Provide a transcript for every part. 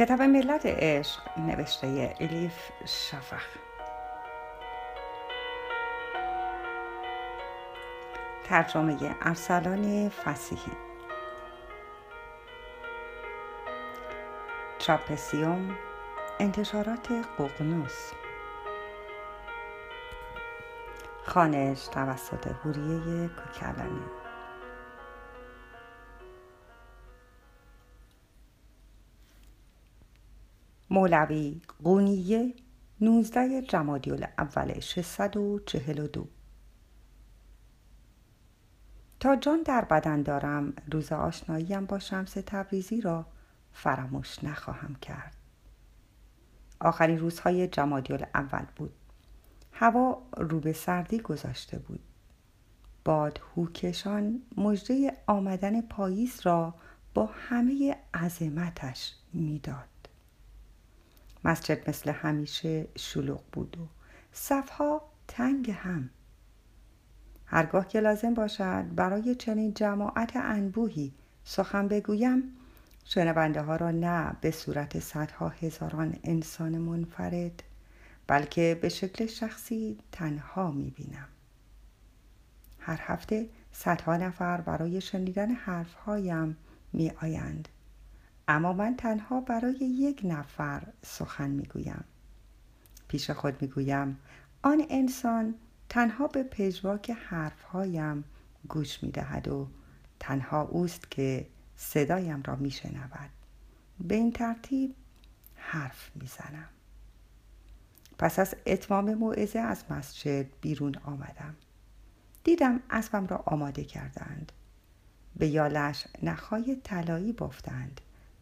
کتاب ملت عشق نوشته الیف شفخ ترجمه ارسلان فسیحی. تراپسیوم انتشارات ققنوس. خانش توسط هوریه کوکلانی. مولوی قونیه 19 جمادی اول 642 تا جان در بدن دارم روز آشناییم با شمس تبریزی را فراموش نخواهم کرد. آخرین روزهای جمادی اول بود. هوا رو به سردی گذاشته بود. باد هوکشان مژده آمدن پاییز را با همه عظمتش می‌داد. مسجد مثل همیشه شلوغ بود و صفها تنگ هم هرگاه که لازم باشد برای چنین جماعت انبوهی سخن بگویم شنونده ها را نه به صورت صدها هزاران انسان منفرد بلکه به شکل شخصی تنها می بینم. هر هفته صدها نفر برای شنیدن حرفهایم می آیند. اما من تنها برای یک نفر سخن می گویم. پیش خود می گویم آن انسان تنها به پژواک حرفهایم گوش می دهد و تنها اوست که صدایم را می شنود. به این ترتیب حرف می زنم. پس از اتمام موعظه از مسجد بیرون آمدم. دیدم اسبم را آماده کردند. به یالش نخهای طلایی بافتند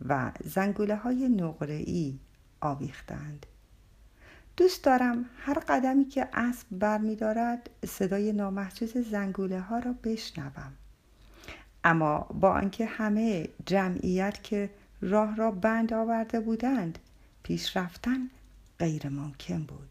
و زنگوله های نقره ای آویختند. دوست دارم هر قدمی که اسب برمیدارد صدای نامحجوز زنگوله ها را بشنوم. اما با آنکه همه جمعیت که راه را بند آورده بودند پیش رفتن غیر ممکن بود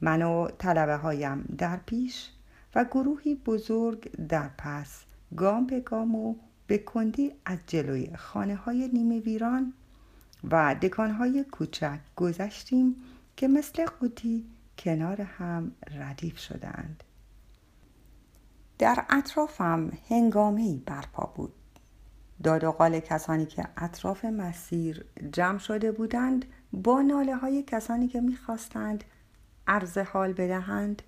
من و طلبه هایم در پیش و گروهی بزرگ در پس گام به گام و به کندی از جلوی خانه های نیمه ویران و دکان های کوچک گذشتیم که مثل قوطی کنار هم ردیف شدند. در اطرافم هنگامه برپا بود. داد و قال کسانی که اطراف مسیر جمع شده بودند با ناله های کسانی که می‌خواستند عرض حال بدهند.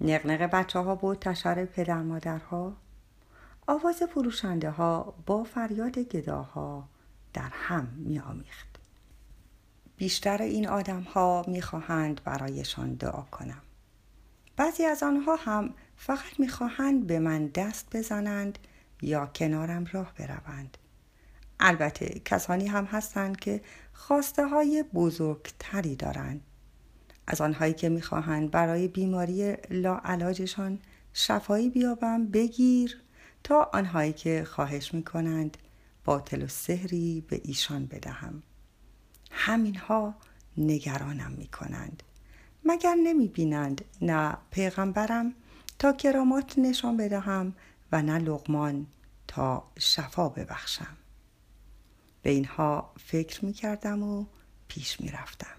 نقنق بچه ها بود تشر پدر مادرها آواز فروشنده ها با فریاد گداها در هم می آمیخت. بیشتر این آدم ها می خواهند برایشان دعا کنم. بعضی از آنها هم فقط می خواهند به من دست بزنند یا کنارم راه بروند. البته کسانی هم هستند که خواسته های بزرگتری دارند. از آنهایی که می‌خواهند برای بیماری لاعلاجشان شفایی بیابم بگیر تا آنهایی که خواهش می‌کنند باطل و سحری به ایشان بدهم همینها نگرانم می‌کنند مگر نمی بینند نه پیغمبرم تا کرامات نشان بدهم و نه لغمان تا شفا ببخشم به اینها فکر می کردم و پیش می رفتم.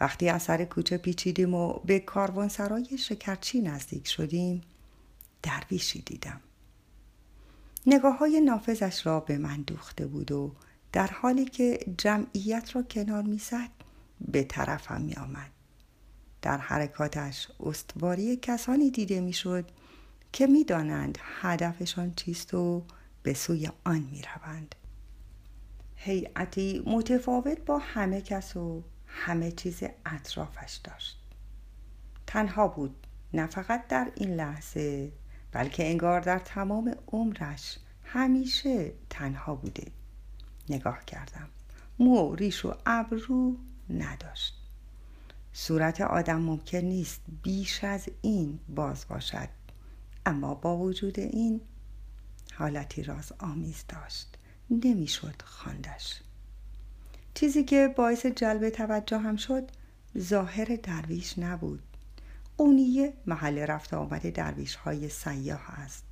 وقتی از سر کوچه پیچیدیم و به کاروانسرای شکرچی نزدیک شدیم درویشی دیدم. نگاه های نافذش را به من دوخته بود و در حالی که جمعیت را کنار می‌زد به طرفم می آمد. در حرکاتش استواری کسانی دیده می‌شد که می‌دانند هدفشان چیست و به سوی آن می روند. هیئتی متفاوت با همه کس و همه چیز اطرافش داشت. تنها بود نه فقط در این لحظه بلکه انگار در تمام عمرش همیشه تنها بوده. نگاه کردم. مو ریش و ابرو نداشت. صورت آدم ممکن نیست بیش از این باز باشد. اما با وجود این حالتی راز آمیز داشت. نمی‌شد خواندش. چیزی که باعث جلب توجه هم شد ظاهر درویش نبود. قونیه محل رفت آمد درویش های سیاه است.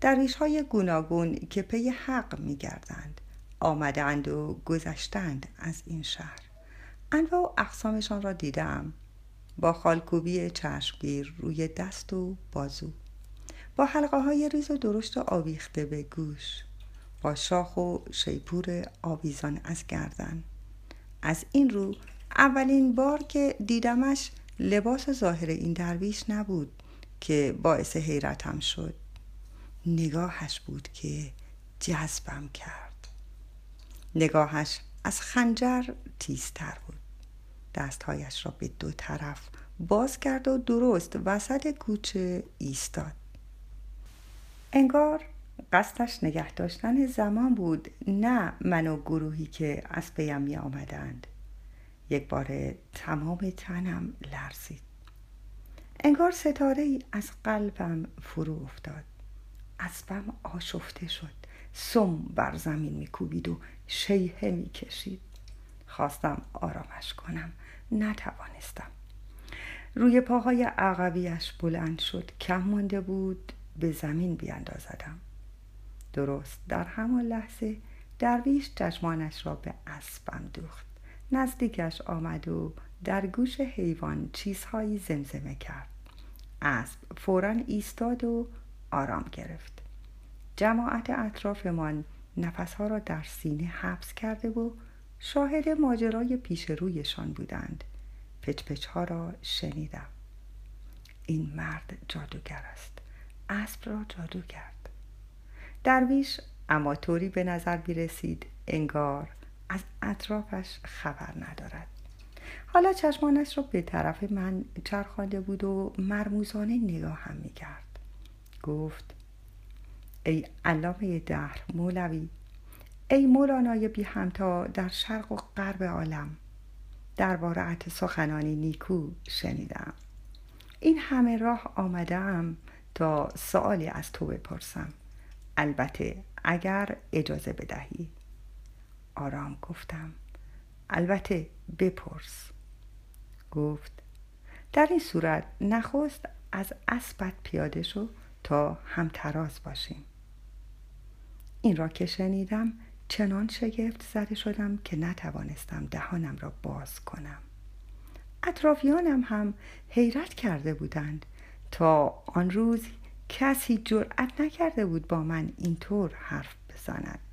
درویش های گوناگون که پی حق می گردند آمدند و گذشتند از این شهر. انواع و اقسامشان را دیدم. با خالکوبی چشمگیر روی دست و بازو. با حلقه های ریز و درشت و آویخته به گوش. با شاخ و شیپور آویزان از گردن. از این رو اولین بار که دیدمش لباس ظاهر این درویش نبود که باعث حیرتم شد. نگاهش بود که جذبم کرد. نگاهش از خنجر تیزتر بود. دستهایش را به دو طرف باز کرد و درست وسط کوچه ایستاد. انگار قصدش نگه داشتن زمان بود نه من و گروهی که از پیم می آمدند یک بار تمام تنم لرزید. انگار ستاره ای از قلبم فرو افتاد. اسبم آشفته شد. سم بر زمین میکوبید و شیهه می‌کشید. خواستم آرامش کنم. نتوانستم. روی پاهای عقبیش بلند شد. کم مانده بود. به زمین بیاندازدم. درست در همان لحظه درویش چشمانش را به اسبم دوخت. نزدیکش آمد و در گوش حیوان چیزهایی زمزمه کرد. اسب فورا ایستاد و آرام گرفت. جماعت اطرافمان نفسها را در سینه حبس کرده و شاهد ماجرای پیش رویشان بودند. پچ ها را شنیدم. این مرد جادوگر است. اسب را جادو کرد. درویش اما طوری به نظر می رسید انگار از اطرافش خبر ندارد. حالا چشمانش را به طرف من چرخانده بود و مرموزانه نگاه هم می کرد گفت ای علامه دهر مولوی ای مولانای بی همتا در شرق و غرب عالم درباره سخنانی نیکو شنیدم. این همه راه آمدم تا سوالی از تو بپرسم. البته اگر اجازه بدهی. آرام گفتم. البته بپرس. گفت در این صورت نخست از اسبت پیاده شو تا همتراز باشیم. این را که شنیدم چنان شگفت زده شدم که نتوانستم دهانم را باز کنم. اطرافیانم هم حیرت کرده بودند تا آن روز کسی جرأت نکرده بود با من اینطور حرف بزند.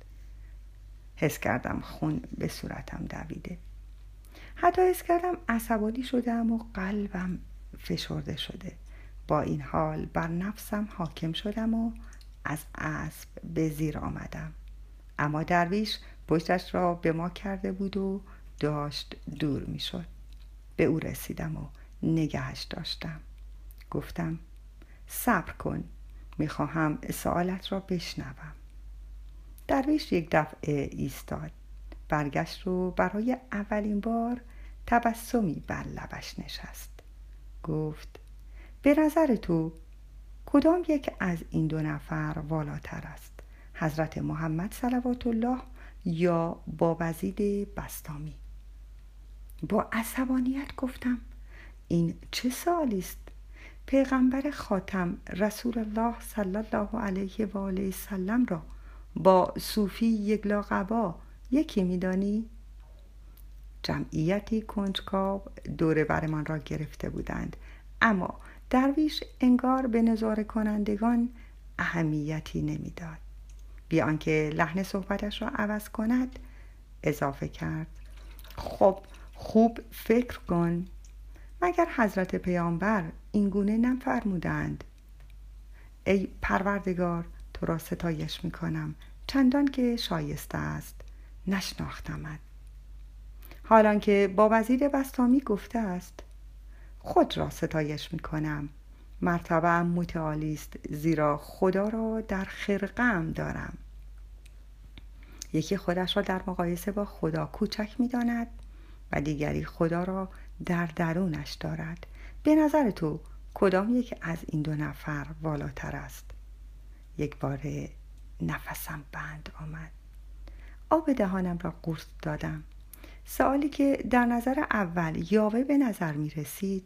حس کردم خون به صورتم دویده. حتی حس کردم عصبانی شدم و قلبم فشرده شده. با این حال بر نفسم حاکم شدم و از اسب به زیر آمدم. اما درویش پشتش را به ما کرده بود و داشت دور می شد به او رسیدم و نگهش داشتم. گفتم صبر کن می‌خواهم سوالت را بشنوم. درویش یک دفعه ایستاد. برگشت و برای اولین بار تبسمی بر لبش نشست. گفت به نظر تو کدام یک از این دو نفر والاتر است؟ حضرت محمد صلوات الله یا با وزید بستامی؟ با عصبانیت گفتم. این چه سالی است؟ پیغمبر خاتم رسول الله صلی الله علیه و آله سلم را با صوفی یک لاقبا یکی میدانی؟ جمعیتی کنجکاو دور برمان را گرفته بودند. اما درویش انگار به نظاره کنندگان اهمیتی نمی‌داد. بی آنکه لحن صحبتش را عوض کند اضافه کرد. خب خوب فکر کن. مگر حضرت پیامبر اینگونه نفرمودند؟ ای پروردگار تو را ستایش می کنم چندان که شایسته است. نشناختمت. حالان که با وزیر بستامی گفته است. خود را ستایش می کنم مرتبه متعالی است زیرا خدا را در خرقم دارم. یکی خودش را در مقایسه با خدا کوچک می داند و دیگری خدا را در درونش دارد. به نظر تو کدام یک از این دو نفر والاتر است؟ یک بار نفسم بند آمد. آب دهانم را قورت دادم. سوالی که در نظر اول یاوه به نظر می رسید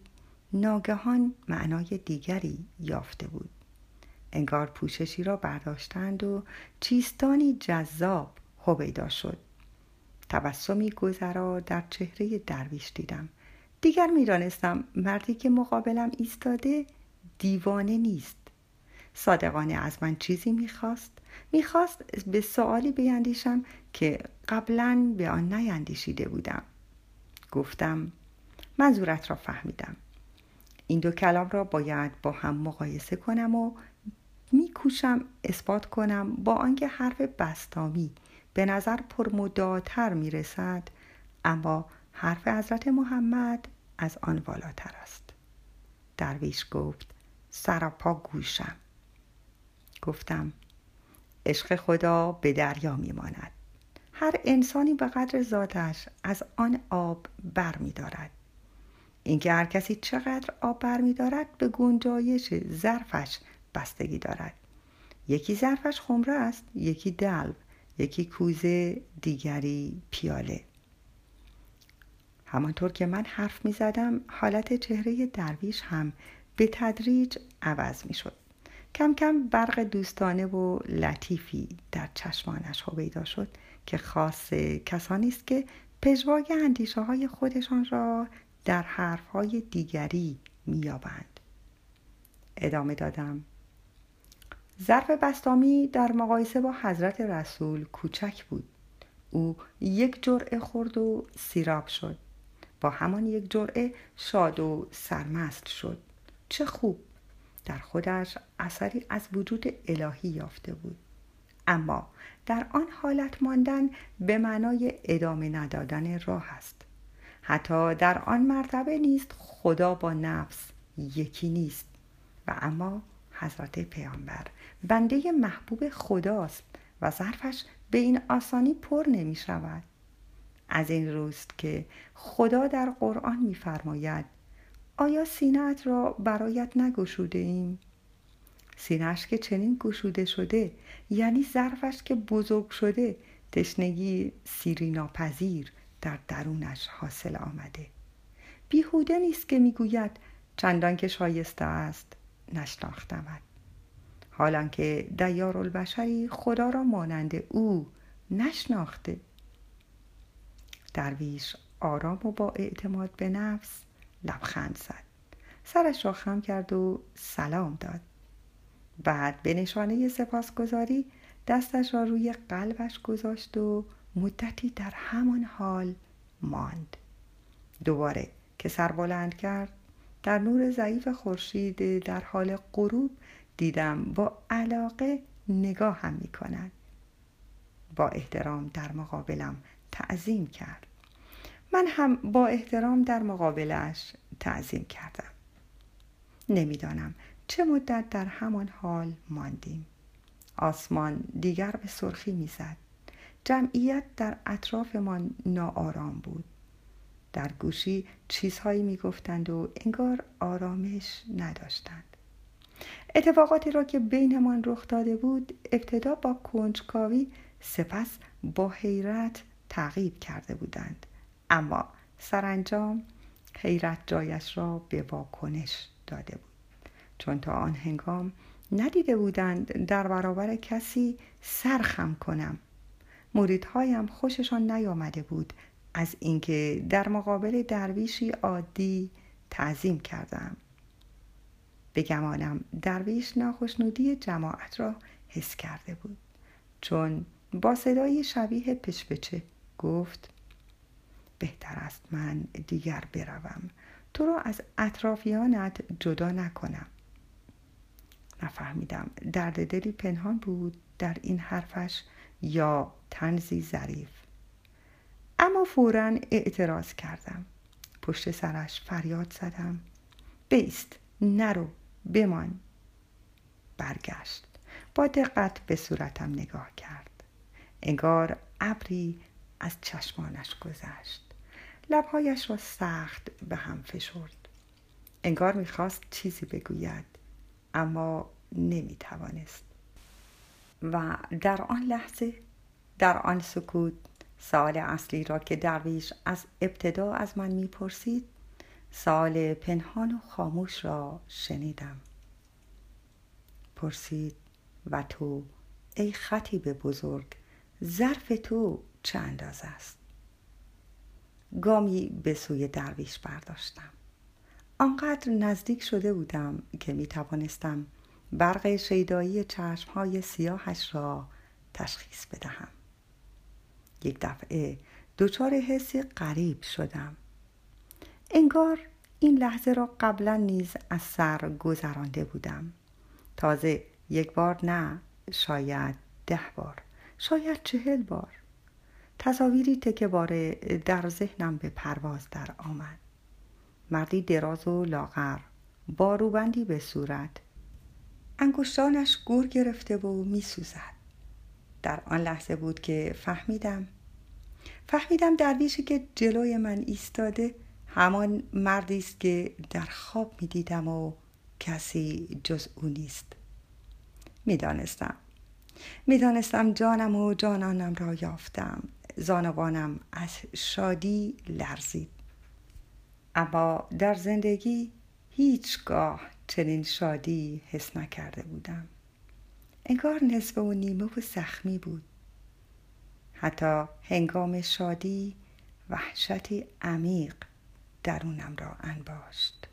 ناگهان معنای دیگری یافته بود. انگار پوششی را برداشتند و چیستانی جذاب هویدا شد. تبسمی گذرا در چهره درویش دیدم. دیگر می‌دانستم مردی که مقابلم ایستاده دیوانه نیست. صادقانه از من چیزی می‌خواست. می‌خواست به سوالی بیندیشم که قبلا به آن نیندیشیده بودم. گفتم منظورت را فهمیدم. این دو کلام را باید با هم مقایسه کنم و میکوشم اثبات کنم با آنکه حرف بستامی به نظر پرمداتر می‌رسد اما حرف حضرت محمد از آن والاتر است. درویش گفت سراپا گوشم. گفتم عشق خدا به دریا میماند. هر انسانی به قدر ذاتش از آن آب بر می دارد. اینکه هر کسی چقدر آب بر می دارد به گنجایش ظرفش بستگی دارد. یکی ظرفش خمره است یکی دلو یکی کوزه دیگری پیاله. همانطور که من حرف می زدم حالت چهره درویش هم به تدریج عوض می شد کم کم برق دوستانه و لطیفی در چشمانش هویدا شد که خاص کسانی است که پژواک اندیشه های خودشان را در حرف های دیگری میابند ادامه دادم. ظرف بستامی در مقایسه با حضرت رسول کوچک بود. او یک جرعه خورد و سیراب شد. با همان یک جرعه شاد و سرمست شد. چه خوب! در خودش اثری از وجود الهی یافته بود. اما در آن حالت ماندن به معنای ادامه ندادن راه است. حتی در آن مرتبه نیست خدا با نفس یکی نیست. و اما حضرت پیامبر بنده محبوب خداست و ظرفش به این آسانی پر نمی شود. از این روست که خدا در قرآن میفرماید آیا سینهت را برایت نگشوده ایم؟ سینهش که چنین گشوده شده یعنی ظرفش که بزرگ شده تشنگی سیری ناپذیر در درونش حاصل آمده. بیهوده نیست که می‌گوید چندان که شایسته است نشناختمد حالان که دیار البشری خدا را مانند او نشناخته. درویش آرام و با اعتماد به نفس لبخند زد. سرش را خم کرد و سلام داد. بعد به نشانه سپاسگزاری دستش را روی قلبش گذاشت و مدتی در همان حال ماند. دوباره که سر بلند کرد در نور ضعیف خورشید در حال غروب دیدم با علاقه نگاه هم می کند با احترام در مقابلم تعظیم کرد. من هم با احترام در مقابلش تعظیم کردم. نمی‌دانم چه مدت در همان حال ماندیم. آسمان دیگر به سرخی می‌زد. جمعیت در اطرافمان ناآرام بود. در گوشی چیزهایی می‌گفتند و انگار آرامش نداشتند. اتفاقاتی را که بینمان رخ داده بود ابتدا با کنجکاوی سپس با حیرت تعقیب کرده بودند. اما سرانجام حیرت جایش را به واکنش داده بود. چون تا آن هنگام ندیده بودند در برابر کسی سرخم کنم. مریدهایم خوششان نیامده بود از اینکه در مقابل درویشی عادی تعظیم کردم. بگمانم درویش ناخشنودی جماعت را حس کرده بود. چون با صدای شبیه پشپچه گفت بهتر است من دیگر بروم. تو را از اطرافیانت جدا نکنم. نفهمیدم. درد دلی پنهان بود در این حرفش یا تنزی ظریف. اما فورا اعتراض کردم. پشت سرش فریاد زدم. بیست. نرو. بمان. برگشت. با دقت به صورتم نگاه کرد. انگار ابری از چشمانش گذشت. لبهایش را سخت به هم فشرد. انگار می‌خواست چیزی بگوید اما نمی‌توانست. و در آن لحظه در آن سکوت سال اصلی را که درویش از ابتدا از من می‌پرسید سال پنهان و خاموش را شنیدم. پرسید و تو ای خطیب بزرگ ظرف تو چه اندازه است؟ گامی به سوی درویش برداشتم. آنقدر نزدیک شده بودم که می توانستم برق شیدایی چشمهای سیاهش را تشخیص بدهم. یک دفعه دچار حسی غریب شدم. انگار این لحظه را قبلا نیز از سر گذرانده بودم. تازه یک بار نه شاید ده بار شاید چهل بار. تصاویری تکه باره در ذهنم به پرواز در آمد. مردی دراز و لاغر با روبندی به صورت. انگشتانش گور گرفته و میسوزد. در آن لحظه بود که فهمیدم. فهمیدم درویشی که جلوی من ایستاده همان مردی است که در خواب می‌دیدم و کسی جز او نیست. می‌دانستم. می‌دانستم جانم و جانانم را یافتم. زانوانم از شادی لرزید. اما در زندگی هیچگاه چنین شادی حس نکرده بودم. انگار نصفه و نیمه و زخمی بود. حتی هنگام شادی وحشتی عمیق درونم را انباشت.